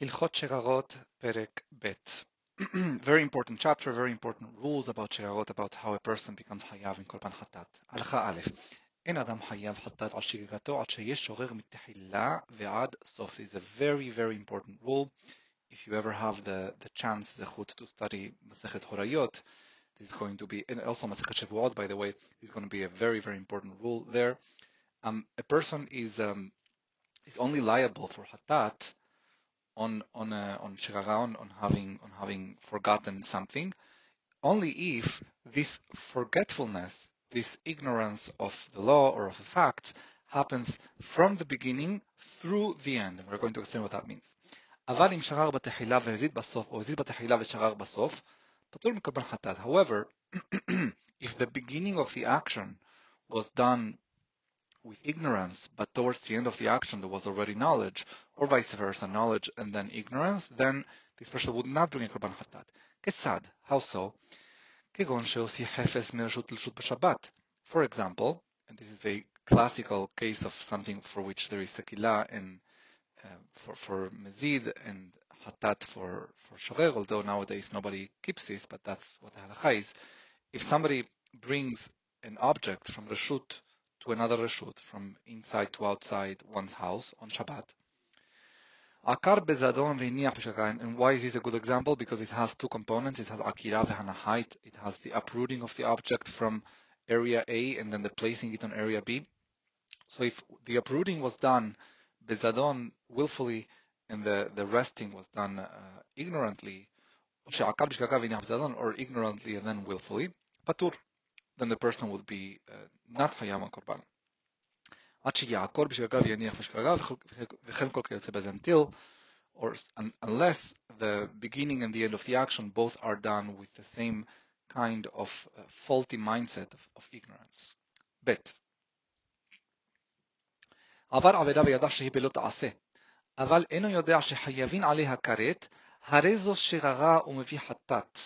הלכות שררות, פרק ב' Very important chapter, very important rules about שררות, about how a person becomes חייב in קורבן חטאת. הלכה א', אין אדם חייב חטאת על שגגתו עד שיש שורר מתחילה ועד סוף. This is a very very important rule. If you ever have the, the chance, זכות to study מסכת הוריות, this is going to be, and also מסכת שבועות by the way, this is going to be a very very important rule there. Um, a person is, um, is only liable for חטאת on on uh, on on, on having on having forgotten something, only if this forgetfulness, this ignorance of the law or of the facts happens from the beginning through the end. And we're going to explain what that means. אבל אם שרר בתחילה והזיד בסוף, או הזיד בתחילה ושרר בסוף, פטור מקורבן חטאת. However, if the beginning of the action was done with ignorance, but towards the end of the action there was already knowledge, or vice versa, knowledge and then ignorance, then this person would not bring a korban hatat. כיצד? How so? כגון שהוציא חפץ מרשות לרשות בשבת. For example, and this is a classical case of something for which there is sekila and uh, for, for mezid and hatat for, for shorer, although nowadays nobody keeps this, but that's what the halacha is. If somebody brings an object from reshut to another reshut, from inside to outside one's house on Shabbat. Akar bezadon And why is this a good example? Because it has two components. It has akira v'hanahait. It has the uprooting of the object from area A and then the placing it on area B. So if the uprooting was done bezadon willfully and the, the resting was done uh, ignorantly, or ignorantly and then willfully, patur then the person would be uh, not חייב הקורבן. עד שיעקור בשגגיו יניח בשגגיו וכן כל כיוצא בזה until or unless the beginning and the end of the action both are done with the same kind of uh, faulty mindset of, of ignorance. ב' עבר עבירה וידע שהיא בלא תעשה, אבל אינו יודע שחייבים עליה כרת, הרי זו שררה ומביא חטאת.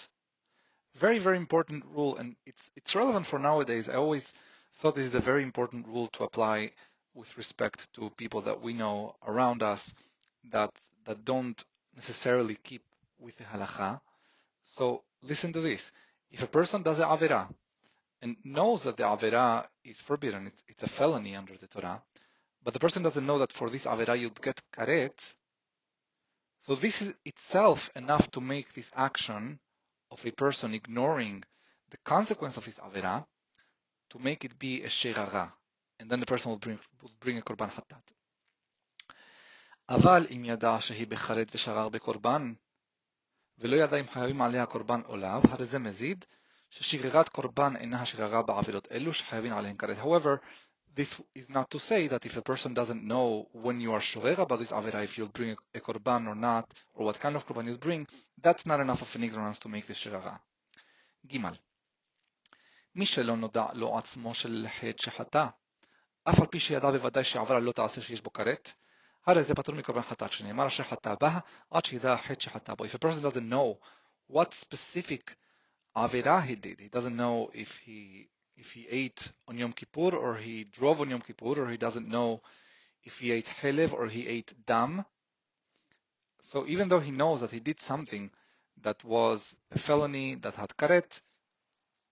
very, very important rule, and it's it's relevant for nowadays. I always thought this is a very important rule to apply with respect to people that we know around us that that don't necessarily keep with the halacha. So listen to this: if a person does a avera and knows that the avera is forbidden, it's, it's a felony under the Torah, but the person doesn't know that for this avera you'd get karet. So this is itself enough to make this action of a person ignoring the consequence of his avera to make it be a sherara, and then the person will bring, will bring a korban hatat. אבל אם ידע שהיא בחרד ושרר בקורבן, ולא ידע אם חייבים עליה קורבן או לאו, הרי זה מזיד ששגרירת קורבן אינה השגרה בעבירות אלו שחייבים עליהן כרת. However, this is not to say that if a person doesn't know when you are shorer about this avera, if you'll bring a, a korban or not, or what kind of korban you'll bring, that's not enough of an ignorance to make this שררה. ג' מי שלא נודע לו עצמו של חטא שחטא, אף על פי שידע בוודאי שעבר לא תעשה שיש בו כרת, הרי זה פטור מקורבן חטאת, שנאמר אשר חטא בה, עד שידע החטא שחטא בו. If a person doesn't know what specific avera he did, he doesn't know if he if he ate on Yom Kippur or he drove on Yom Kippur or he doesn't know if he ate helev or he ate dam. So even though he knows that he did something that was a felony that had karet,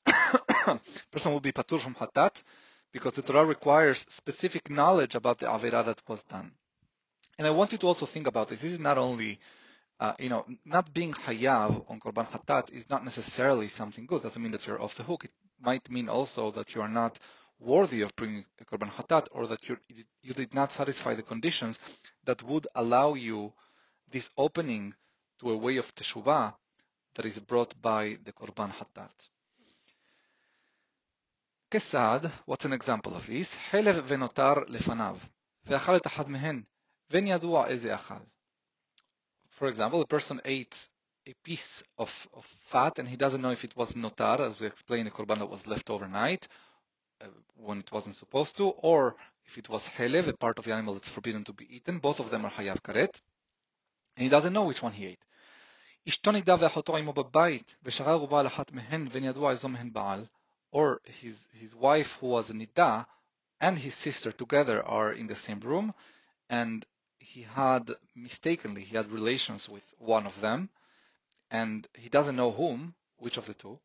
person will be patur from hatat because the Torah requires specific knowledge about the avera that was done. And I want you to also think about this. This is not only uh, you know, not being hayav on korban hatat is not necessarily something good. Doesn't mean that you're off the hook. It might mean also that you are not worthy of bringing a korban hatat, or that you you did not satisfy the conditions that would allow you this opening to a way of teshuvah that is brought by the korban hatat. כסעד, what's an example of this? חלב ונותר לפניו, ואכל את אחת מהן, ואין ידוע איזה אכל. for example, a person ate a piece of, of fat and he doesn't know if it was notar, as we explained, a korban that was left overnight uh, when it wasn't supposed to, or if it was helev, a part of the animal that's forbidden to be eaten. Both of them are hayav karet. And he doesn't know which one he ate. אשתו נידה ואחותו עמו בבית, ושגר ובעל אחת מהן, ונ ידוע איזו מהן בעל, or his, his wife who was a nida and his sister together are in the same room, and he had mistakenly, he had relations with one of them, and he doesn't know whom, which of the two.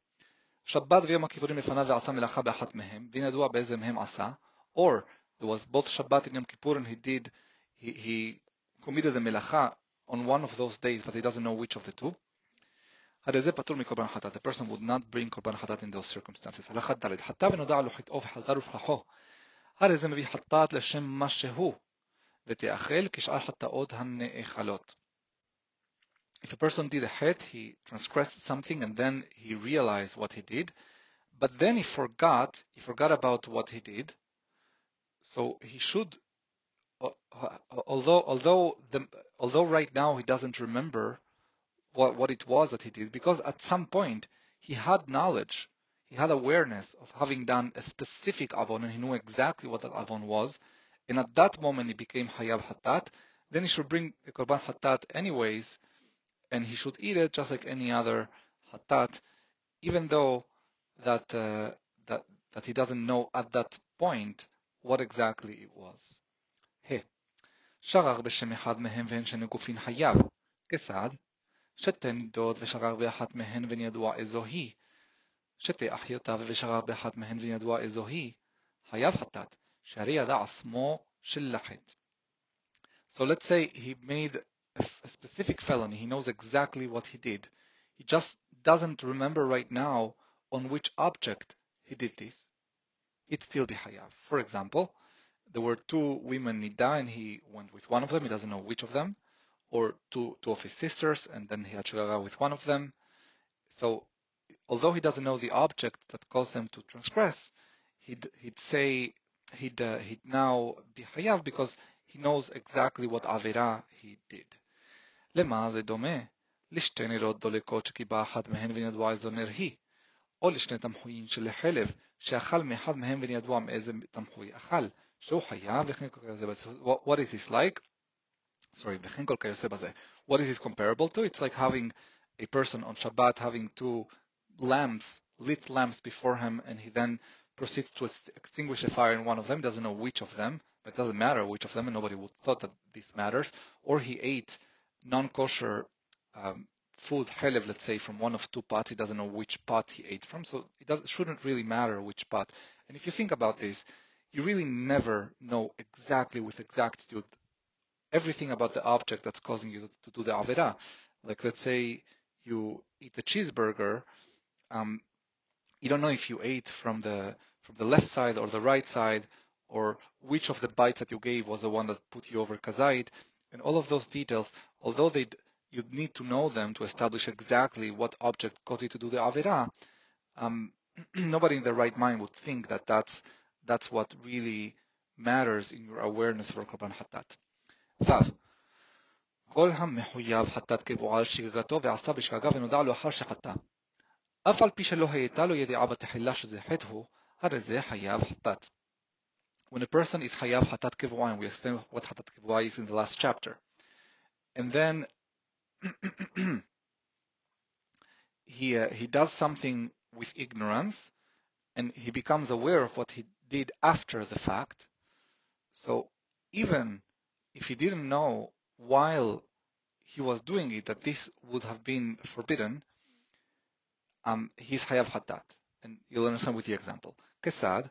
שבת ויום הכיפורים לפניו ועשה מלאכה באחת מהם, והנה ידוע באיזה מהם עשה, or there was both Shabbat and Yom Kippur and he did, he, he committed the melacha on one of those days, but he doesn't know which of the two. הרי זה פטור מקורבן חטאת. The person would not bring קורבן חטאת in those circumstances. הלכה ד' חטא ונודע לו חטאו וחזר ופחחו. הרי זה מביא חטאת לשם מה שהוא, ותאכל כשאר חטאות הנאכלות. If a person did a het, he transgressed something and then he realized what he did, but then he forgot, he forgot about what he did. So he should, uh, uh, although although the although right now he doesn't remember what what it was that he did, because at some point he had knowledge, he had awareness of having done a specific avon, and he knew exactly what that avon was, and at that moment he became hayav hatat. Then he should bring a korban hatat anyways and he should eat it just like any other hatat, even though that uh, that that he doesn't know at that point what exactly it was. He שרר בשם אחד מהם והן שני גופין חייב. כיצד? שתי נידות ושרר באחת מהן והן ידוע איזו היא. שתי אחיותיו ושרר באחת מהן והן ידוע איזו היא. חייב חטאת, שהרי ידע עצמו של לחט. So let's say he made a specific felony. He knows exactly what he did. He just doesn't remember right now on which object he did this. It'd still be. For example, there were two women nida and he went with one of them. He doesn't know which of them. Or two, two of his sisters and then he had shagara with one of them. So although he doesn't know the object that caused them to transgress, he'd, he'd say, he'd, uh, he'd now be hayav because he knows exactly what avera he did. למה זה דומה? לשתי נרות דולקות שקיבה אחת מהן ונדוע איזו נר היא, או לשני תמחויים של חלב, שאכל מאחד מהם ונדוע מאיזה תמחוי אכל, שהוא חיה וכן כל כיוצא בזה. What is this like? Sorry, וכן כל כיוצא בזה. What is this comparable to? It's like having a person on Shabbat having two lamps, lit lamps before him, and he then proceeds to extinguish a fire in one of them, doesn't know which of them, but it doesn't matter which of them, and nobody would thought that this matters, or he ate non-kosher um, food, halev, let's say, from one of two pots, he doesn't know which pot he ate from, so it, it shouldn't really matter which pot. And if you think about this, you really never know exactly with exactitude everything about the object that's causing you to, to do the avera. Like let's say you eat a cheeseburger, um, you don't know if you ate from the from the left side or the right side, or which of the bites that you gave was the one that put you over kazait. And all of those details, although they you'd need to know them to establish exactly what object caused you to do the avera, um, nobody in their right mind would think that that's that's what really matters in your awareness for korban hatat. ו' כל המחויב חטאת קבועה על שגגתו ועשה בשגגה ונודע לו אחר שחטא. אף על פי שלא הייתה לו ידיעה בתחילה שזה חטא הוא, הרי זה חייב חטאת when a person is hayav hatat kivua, and we explain what hatat kivua is in the last chapter, and then he uh, he does something with ignorance, and he becomes aware of what he did after the fact. So even if he didn't know while he was doing it that this would have been forbidden, um, he's hayav hatat, and you'll understand with the example. Kesad,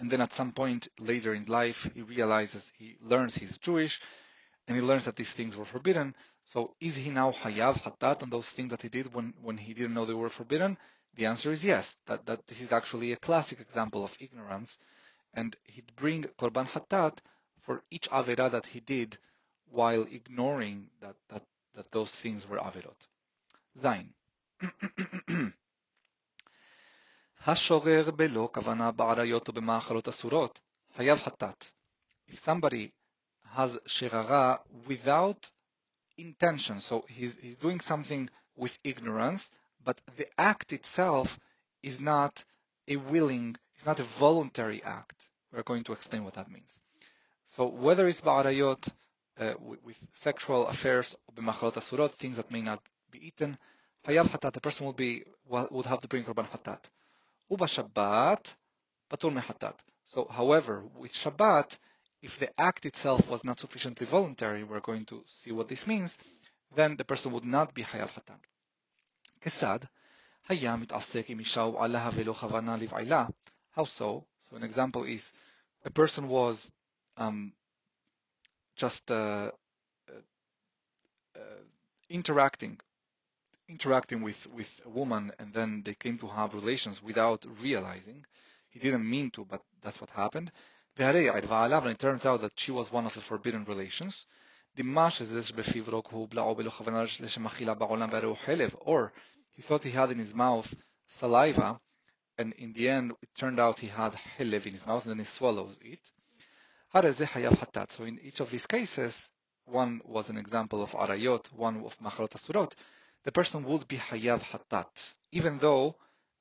and then at some point later in life he realizes he learns he's Jewish and he learns that these things were forbidden. So is he now hayav hatat on those things that he did when, when he didn't know they were forbidden? The answer is yes. That, that this is actually a classic example of ignorance. And he'd bring korban hatat for each avera that he did while ignoring that, that, that those things were averot. Zain If somebody has shirara without intention, so he's, he's doing something with ignorance, but the act itself is not a willing, it's not a voluntary act. We're going to explain what that means. So whether it's ba'arayot, uh, with, sexual affairs, b'machalot asurot, things that may not be eaten, hayav hatat, the person would be, would have to bring korban hatat. Uba Shabbat patur mehatat. So, however, with Shabbat, if the act itself was not sufficiently voluntary, we're going to see what this means, then the person would not be חייב hatat. Kesad היה מתעסק עם אישה ובעלה ולא כוונה How so? So an example is, a person was um, just uh, uh, uh interacting interacting with, with a woman and then they came to have relations without realizing. He didn't mean to, but that's what happened. It turns out that she was one of the forbidden relations. Or he thought he had in his mouth saliva, and in the end it turned out he had helev in his mouth, and then he swallows it. So in each of these cases, one was an example of arayot, one of machalot asurot, the person would be hayav hatat, even though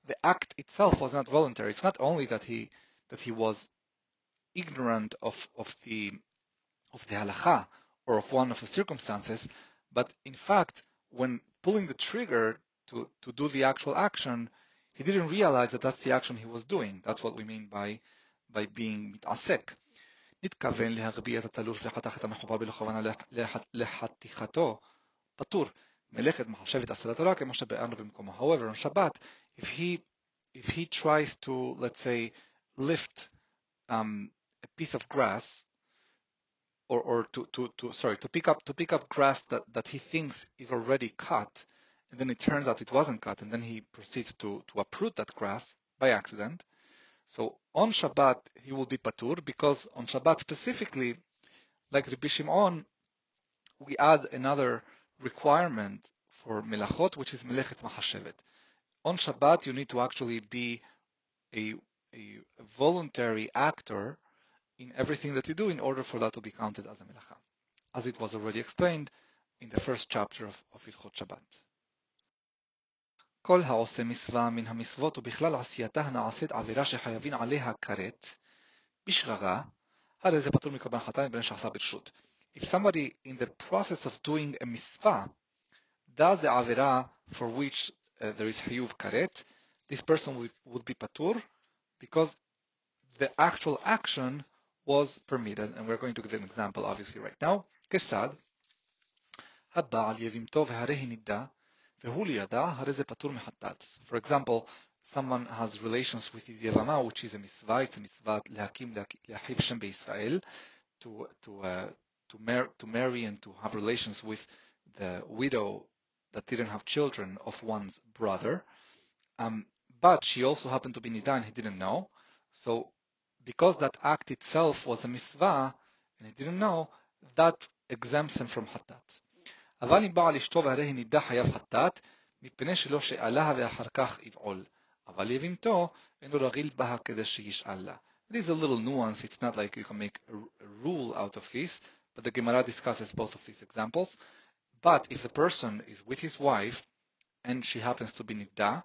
the act itself was not voluntary. It's not only that he that he was ignorant of, of the of the halacha or of one of the circumstances, but in fact, when pulling the trigger to, to do the actual action, he didn't realize that that's the action he was doing. That's what we mean by by being מתעסק. נתכוון להגביה את התלוש וחתך את המחובר בכוונה לחתיכתו, פטור. Torah B'mkomo. However, on Shabbat, if he if he tries to let's say lift um, a piece of grass or, or to, to, to sorry to pick up to pick up grass that, that he thinks is already cut and then it turns out it wasn't cut and then he proceeds to, to uproot that grass by accident so on Shabbat he will be patur because on Shabbat specifically like Rabbi Shimon we add another requirement for melachot, which is melechet mahashevet. On Shabbat, you need to actually be a, a, voluntary actor in everything that you do in order for that to be counted as a melacha, as it was already explained in the first chapter of, of Ilchot Shabbat. כל העושה מצווה מן המצוות ובכלל עשייתה הנעשית עבירה שחייבים עליה כרת, בשגגה, הרי זה פטור מקורבן חתן בין שעשה ברשות if somebody in the process of doing a mitzvah does the avera for which uh, there is hayuv karet, this person would, would be patur because the actual action was permitted. And we're going to give an example, obviously, right now. כיצד? הבעל יבימתו והרי נידה, והוא לידה, הרי זה פטור מחטאת. For example, someone has relations with his yavama, which is a mitzvah, it's a mitzvah להקים, להחיב שם בישראל, to, to, uh, to, mar- to marry and to have relations with the widow that didn't have children of one's brother. Um, but she also happened to be nida and he didn't know. So because that act itself was a mitzvah and he didn't know, that exempts him from hattat. אבל אם בעל אשתו והרי היא נידה חייב חטאת, מפני שלא שאלה ואחר כך יבעול. אבל יבימתו אינו רגיל בה כדי שישאל לה. It is a little nuance, it's not like you can make a, a rule out of this, but the Gemara discusses both of these examples. But if the person is with his wife and she happens to be nidda,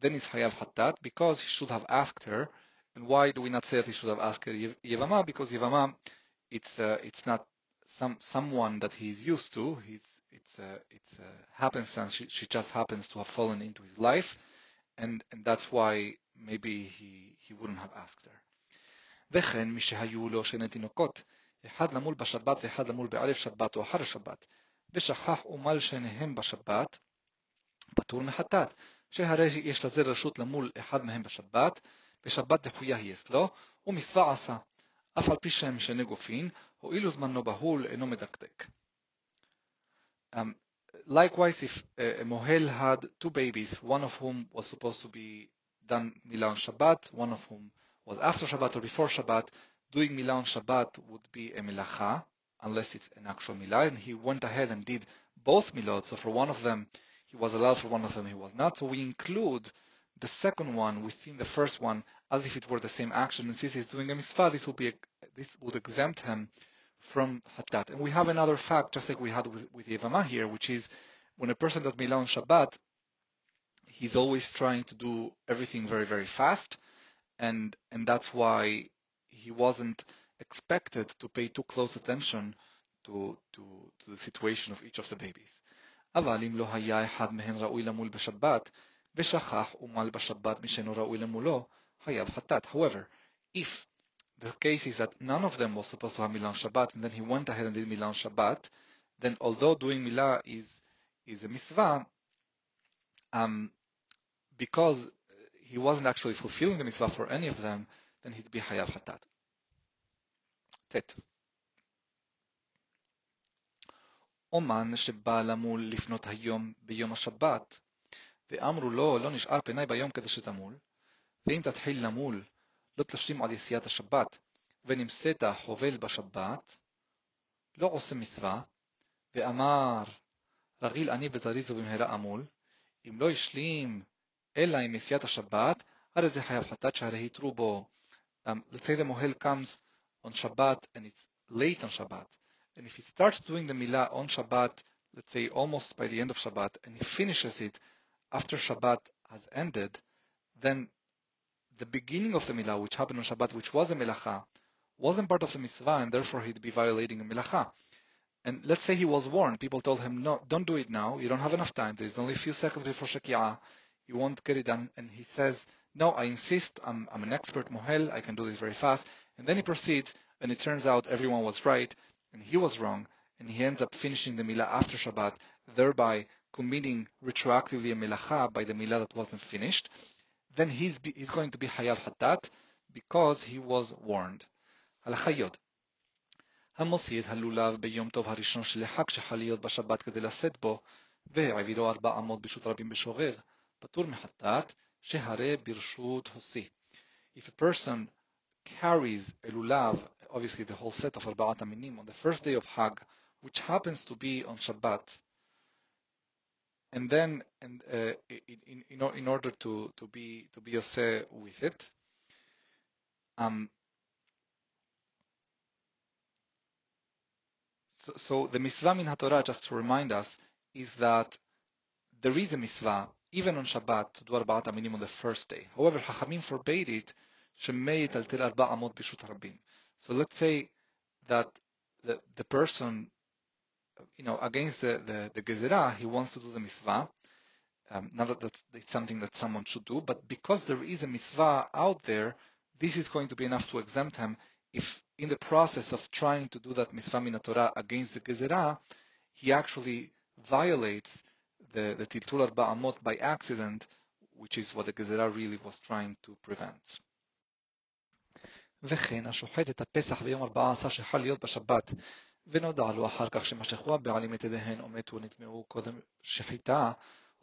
then it's hayav hatat because he should have asked her. And why do we not say that he should have asked her yevama? Because yevama, it's uh, it's not some someone that he's used to. He's it's uh, it's uh, happenstance. She, she just happens to have fallen into his life, and and that's why maybe he he wouldn't have asked her. וכן מי שהיו לו שני תינוקות אחד למול בשבת ואחד למול בערב שבת או אחר השבת, ושכח ומל שניהם בשבת, פטור מחטאת, שהרי יש לזה רשות למול אחד מהם בשבת, ושבת דחויה היא אצלו, ומצווה עשה, אף על פי שהם שני גופין, הואילו זמנו בהול אינו מדקדק. Um, likewise, if a mohel had two babies, one of whom was supposed to be done Milan Shabbat, one of whom was after Shabbat or before Shabbat, doing Milah on Shabbat would be a Milacha, unless it's an actual Milah, and he went ahead and did both Milot, so for one of them he was allowed, for one of them he was not, so we include the second one within the first one as if it were the same action, and since he's doing a mitzvah, this would be this would exempt him from Hattat. And we have another fact, just like we had with, with Yevama here, which is when a person does Milah on Shabbat, he's always trying to do everything very, very fast. And, and that's why he wasn't expected to pay too close attention to, to, to the situation of each of the babies. אבל אם לא היה אחד מהן ראוי למול בשבת, ושכח ומל בשבת מי שאינו ראוי למולו, חייב חטאת. However, if the case is that none of them was supposed to have Milah Shabbat, and then he went ahead and did Milah Shabbat, then although doing Milah is, is a mitzvah, um, because he wasn't actually fulfilling the mitzvah for any of them, then he'd be Hayav Hatat. ט. אומן שבא למול לפנות היום ביום השבת, ואמרו לו, לא נשאר פני ביום כדי שתמול, ואם תתחיל למול, לא תשלים עד יציאת השבת, ונמצאת חובל בשבת, לא עושה מצווה, ואמר, רגיל אני בזריז ובמהרה אמול, אם לא השלים אלא עם יציאת השבת, הרי זה חייב חטאת שהרי התרו בו. Um, let's say the mohel comes on Shabbat and it's late on Shabbat. And if he starts doing the Milah on Shabbat, let's say almost by the end of Shabbat, and he finishes it after Shabbat has ended, then the beginning of the Milah, which happened on Shabbat, which was a Melacha, wasn't part of the Mitzvah, and therefore he'd be violating a Melacha. And let's say he was warned. People told him, no, don't do it now. You don't have enough time. There's only a few seconds before Shekiah. You won't get it done. And he says, no, I insist. I'm, I'm an expert mohel. I can do this very fast. And then he proceeds, and it turns out everyone was right, and he was wrong, and he ends up finishing the milah after Shabbat, thereby committing retroactively a melacha by the milah that wasn't finished. Then he's, he's going to be hayav hatat because he was warned. הלכה המוציא את הלולב ביום טוב הראשון של החג שחל להיות בשבת כדי לשאת בו, והעבירו ארבע אמות ברשות רבים בשורר, פטור מחטאת, Shehare Birshut If a person carries a lulav, obviously the whole set of Arba'at Aminim, on the first day of Hag, which happens to be on Shabbat, and then and, uh, in, in, in, order to, to be to be Yoseh with it, um, so, so the mitzvah in HaTorah, just to remind us, is that there is a mitzvah even on Shabbat to do Arbaat Aminim on the first day. However, Hachamim forbade it, Bishut So let's say that the, the person, you know, against the, the, the Gezerah, he wants to do the mitzvah. Um, not that that's, it's something that someone should do, but because there is a mitzvah out there, this is going to be enough to exempt him if in the process of trying to do that mitzvah min Torah against the Gezerah, he actually violates the, the tiltul arba amot by accident, which is what the gezerah really was trying to prevent. וכן השוחט את הפסח ביום ארבעה עשר שחל להיות בשבת, ונודע לו אחר כך שמשכו הבעלים את ידיהן או מתו נטמעו קודם שחיטה,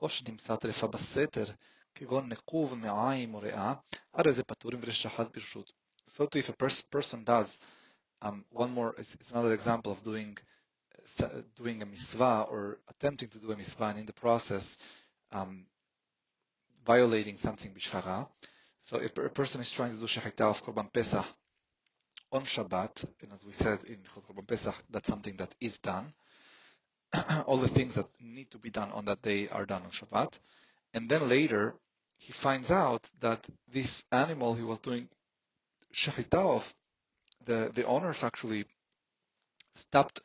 או שנמצא טרפה בסתר, כגון נקוב מעיים או ריאה, הרי זה פטור עם רשחת ברשות. So if a person does, um, one more is, is another example of doing doing a mitzvah or attempting to do a mitzvah and in the process um, violating something bishara, So if a person is trying to do shechita of Korban Pesach on Shabbat, and as we said in Korban Pesach, that's something that is done. All the things that need to be done on that day are done on Shabbat. And then later, he finds out that this animal he was doing shechita of, the, the owners actually stopped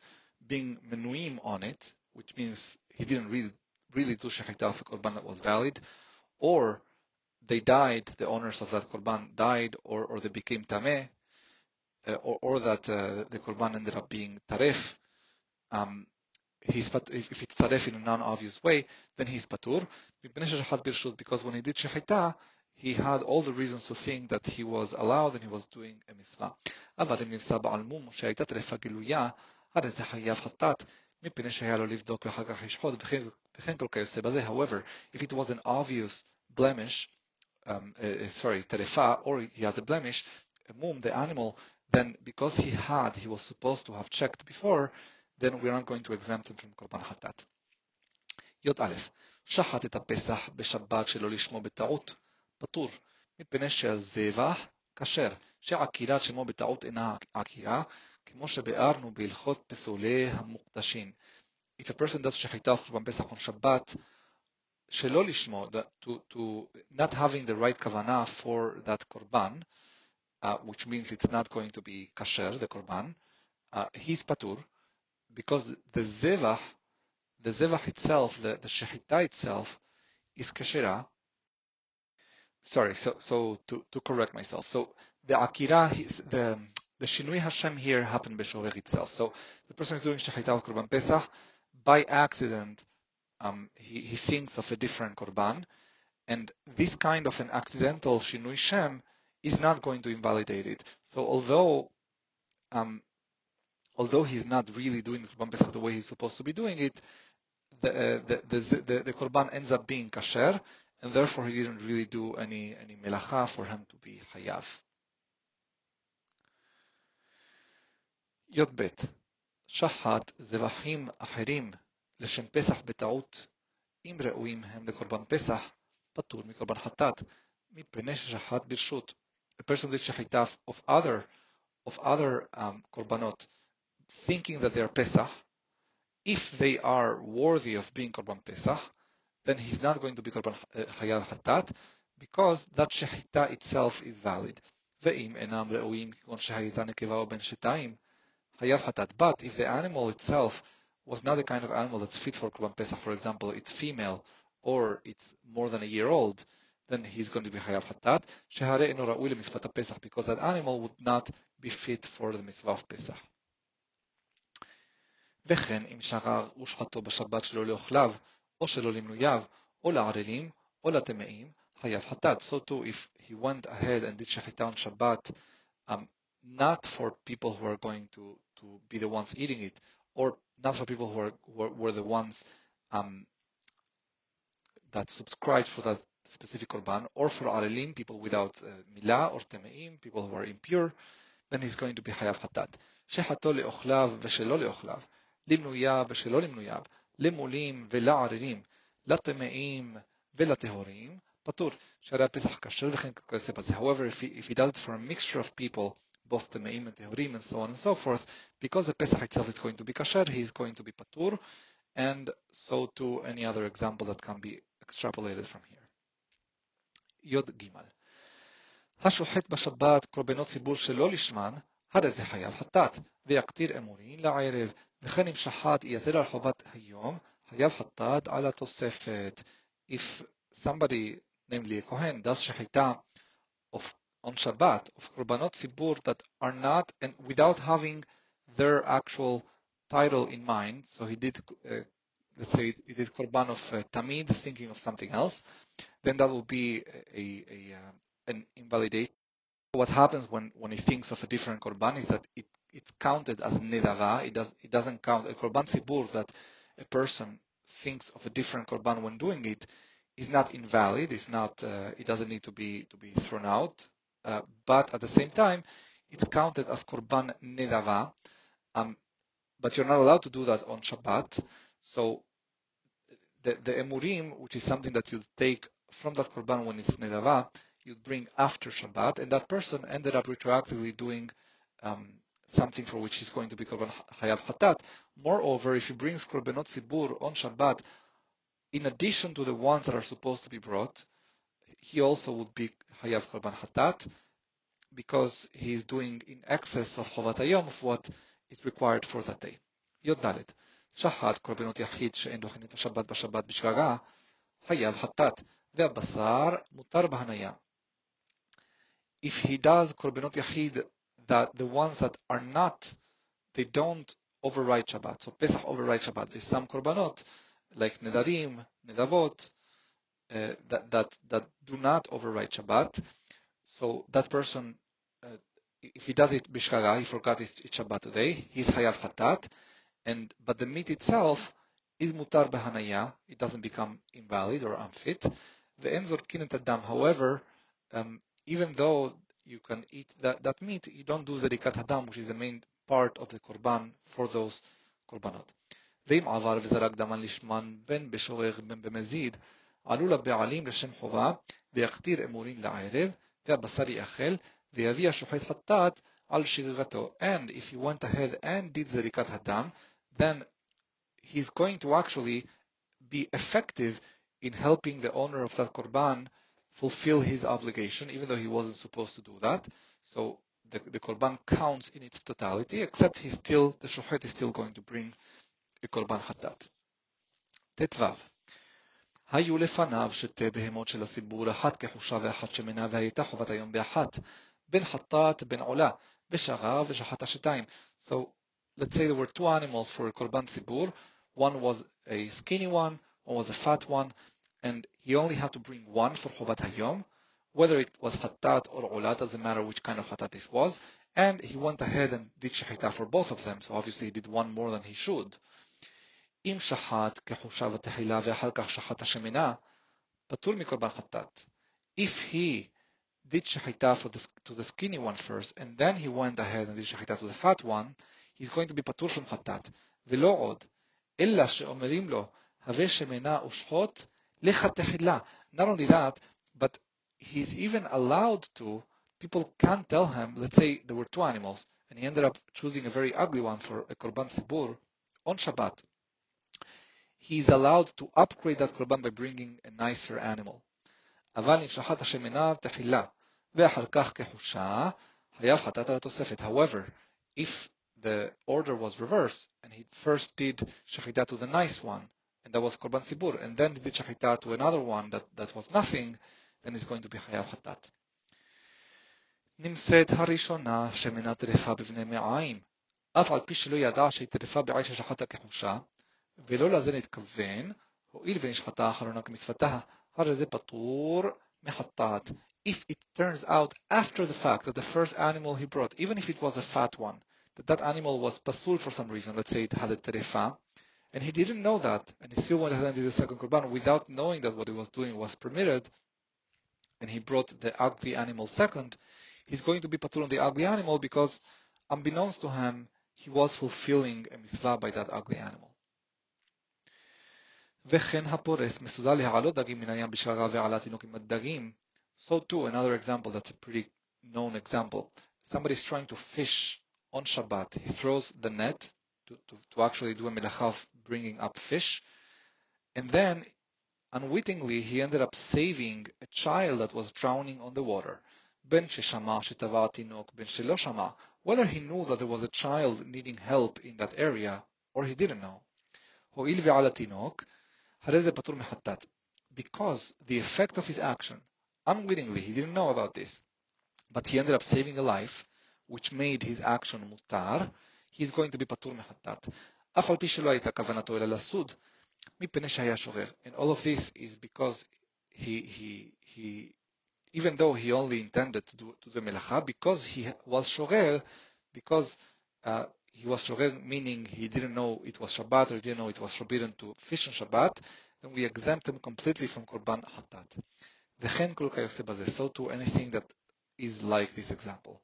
being menuim on it, which means he didn't really, really do shechita of a korban that was valid, or they died, the owners of that korban died, or, or they became tameh, uh, or, or, that uh, the korban ended up being taref, um, he's if it's taref in a non-obvious way, then he's patur. Because when he did shechita, he had all the reasons to think that he was allowed and he was doing a mitzvah. אבל אם נמצא בעל מום שהייתה טרפה גלויה, הרי זה חייב חטאת, מפני שהיה לו לבדוק ואחר כך לשחוט, וכן כל כיוצא בזה. However, if it was an obvious blemish, um, uh, sorry, terefa, or he has a blemish, a mum, the animal, then because he had, he was supposed to have checked before, then we're not going to exempt him from korban hatat. י"א, שחט את הפסח בשבת שלא לשמו בטעות, פטור, מפני שהזבח כשר, שעקירת שמו בטעות אינה עקירה, כמו שביארנו בהלכות פסולי המוקדשים. If a person does שחיטה או קורבן פסח on Shabbat, שלא לשמו, to, to not having the right כוונה for that קורבן, uh, which means it's not going to be kasher, the korban, uh, he's patur, because the zevach, the zevach itself, the, the shechita itself, is kashera. Sorry, so so to, to correct myself, so the akira, the the shinui Hashem here happened b'sholech itself. So the person is doing shechita of korban pesach by accident. Um, he, he thinks of a different korban, and this kind of an accidental shinui shem is not going to invalidate it. So although um, although he's not really doing the Korban Pesach the way he's supposed to be doing it, the, uh, the, the, the, the Korban ends up being kasher, and therefore he didn't really do any, any melacha for him to be hayav. י"ב שחט זבחים אחרים לשם פסח בטעות, אם ראויים הם לקורבן פסח, פטור מקורבן חטאת, מפני ששחט ברשות a person did shechita of other of other um, korbanot, thinking that they are Pesach, if they are worthy of being korban Pesach, then he's not going to be korban hayav hatat because that shechita itself is valid. ואם אינם ראויים כגון שהייתה נקבה או בן שתיים, חייב חטאת. But if the animal itself was not the kind of animal that's fit for korban pesach, for example, it's female or it's more than a year old, then he's going to be Hayav Hatat. Shehare eno ra'ui le'mitzvat Pesach, because that animal would not be fit for the mitzvah of Pesach. וכן אם שרר ושחטו בשבת שלא לאוכליו, או שלא למנוייו, או לערלים, או לטמאים, חייב חטאת. So too, if he went ahead and did shechita on Shabbat, um, not for people who are going to, to be the ones eating it, or not for people who, are, who are, were the ones um, that subscribed for that specific korban, or for arelim, people without uh, milah or temeim, people who are impure, then he's going to be hayav hatat. שחתו לאוכליו ושלא לאוכליו, למנוייו ושלא למנוייו, למולים ולערלים, לטמאים ולטהורים, פטור, שהרי הפסח כשר וכן כיוצא בזה. However, if he, if he does it for a mixture of people, both טמאים and טהורים and so on and so forth, because the Pesach itself is going to be kasher, he's going to be patur, and so to any other example that can be extrapolated from here. י"ג השוחט בשבת קורבנות ציבור שלא לשמן, הרי זה חייב חטאת, ויקטיר אמורין לערב, וכן אם שחט יתר על חובת היום, חייב חטאת על התוספת. If somebody, namely a Kohen, does שחיטה of, on Shabbat of Korbanot zibur that are not and without having their actual title in mind. So he did, uh, let's say, he did Korban of uh, Tamid, thinking of something else. Then that will be a, a uh, an invalidation. What happens when, when he thinks of a different Korban is that it, it's counted as Nedava. It, does, it doesn't count. A Korban Tzibur that a person thinks of a different Korban when doing it is not invalid. It's not. Uh, it doesn't need to be to be thrown out. Uh, but at the same time, it's counted as korban nedava. Um, but you're not allowed to do that on Shabbat. So the, the emurim, which is something that you take from that korban when it's nedava, you'd bring after Shabbat, and that person ended up retroactively doing um, something for which he's going to be korban hayav hatat. Moreover, if he brings korbanot zibur on Shabbat, in addition to the ones that are supposed to be brought, he also would be hayav korban hatat because he's doing in excess of chovat hayom of what is required for that day. י"ד שחט קורבנות יחיד שאין דוחין את השבת בשבת בשגגה, חייב חטאת. והבשר מותר בהניה. If he does korbanot yachid, that the ones that are not, they don't override Shabbat. So Pesach override Shabbat. There's some korbanot, like nedarim, nedavot, uh, that, that, that do not override Shabbat. So that person, uh, if he does it bishkaga, he forgot it's, it's Shabbat today, he's hayav hatat, and, but the meat itself is mutar behanaya, it doesn't become invalid or unfit. ואין זורקין את הדם. However, um, even though you can eat that, that meat, you don't do זריקת הדם, which is the main part of the קורבן for those קורבנות. ואם עבר וזרק דמן לשמן בין בשורר בין במזיד, עלו לבעלים לשם חובה, ויקטיר אמורין לערב, והבשר יאכל, ויביא השוחט חטאת על שגגתו. And if he went ahead and did זריקת הדם, then he's going to actually be effective in helping the owner of that korban fulfill his obligation, even though he wasn't supposed to do that. So the, the korban counts in its totality, except he's still, the shochet is still going to bring a korban hatat. ט"ו היו לפניו שתי בהמות של הסיבור, אחת כחושה ואחת שמנה, והייתה חובת היום באחת, בין חטאת בין עולה, ושגר ושחט השתיים. So let's say there were two animals for a korban sibur. One was a skinny one, one was a fat one, and he only had to bring one for Chovat Hayom, whether it was Hattat or Ula, doesn't matter which kind of Hattat this was, and he went ahead and did Shahita for both of them, so obviously he did one more than he should. אם שחט כחושה ותחילה ואחר כך שחט השמנה, פטור מקורבן חטאת. If he did shahita for the, to the skinny one first, and then he went ahead and did shahita to the fat one, he's going to be patur from חטאת. ולא עוד, אלא שאומרים לו, הווה שמנה ושחוט, not only that, but he's even allowed to, people can't tell him, let's say there were two animals, and he ended up choosing a very ugly one for a korban sibur on Shabbat. He's allowed to upgrade that korban by bringing a nicer animal. אבל אם שחט השמנה תחילה, ואחר כך כחושה, חייב חטאת על התוספת. However, if the order was reversed, and he first did shechita to the nice one, and that was Korban Sibur, and then did Shachita to another one that, that was nothing, then it's going to be Hayav Hatat. נמצאת הראשונה שמנה טרפה בבני מעיים, אף על פי שלא ידע שהיא טרפה בעי ששחטה כחושה, ולא לזה נתכוון, הואיל ונשחטה האחרונה כמצוותה, הרי זה פטור מחטאת. If it turns out after the fact that the first animal he brought, even if it was a fat one, that that animal was pasul for some reason, let's say it had a terefa, and he didn't know that, and he still went ahead and did the second korban without knowing that what he was doing was permitted, and he brought the ugly animal second, he's going to be patur on the ugly animal because, unbeknownst to him, he was fulfilling a mitzvah by that ugly animal. וכן הפורס מסוגל להעלות דגים מן הים בשגרה ועלת תינוק עם הדגים. So too, another example that's a pretty known example. Somebody is trying to fish on Shabbat. He throws the net to, to, to actually do a melacha of bringing up fish. And then, unwittingly, he ended up saving a child that was drowning on the water. Ben ben whether he knew that there was a child needing help in that area, or he didn't know. Because the effect of his action, unwittingly, he didn't know about this, but he ended up saving a life, which made his action mutar, he's going to be patur מחטאת. אף על פי שלא הייתה כוונתו אלא לסוד, מפני שהיה שורר. And all of this is because he, he, he, even though he only intended to do, to do melacha, because he was shorer, because uh, he was shorer, meaning he didn't know it was Shabbat or he didn't know it was forbidden to fish on Shabbat, then we exempt him completely from korban hatat. וכן כל כיוצא בזה, so to anything that is like this example.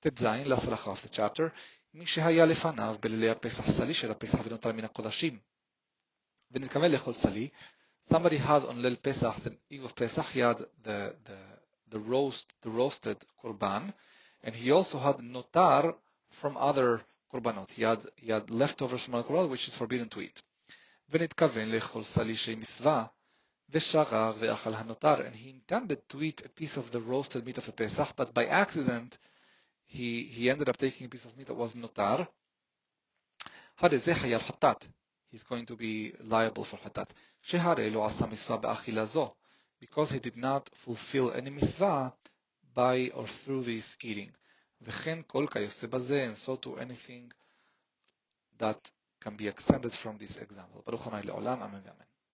ט"ז, לסלחה of the chapter, מי שהיה לפניו בלילי הפסח סלי של הפסח ונותר מן הקודשים. ונתכוון לאכול סלי, somebody had on ליל פסח, the eve of Pesach, he had the, the, the roast, the roasted korban, and he also had notar from other korbanot. He had, he had leftovers from other korbanot, which is forbidden to eat. ונתכוון לאכול סלי שהיא מצווה, ושרר ואכל הנותר, and he intended to eat a piece of the roasted meat of the Pesach, but by accident, he, he ended up taking a piece of meat that was notar. He's going to be liable for hatat. Because he did not fulfill any mitzvah by or through this eating. and so to anything that can be extended from this example. Baruch Amen.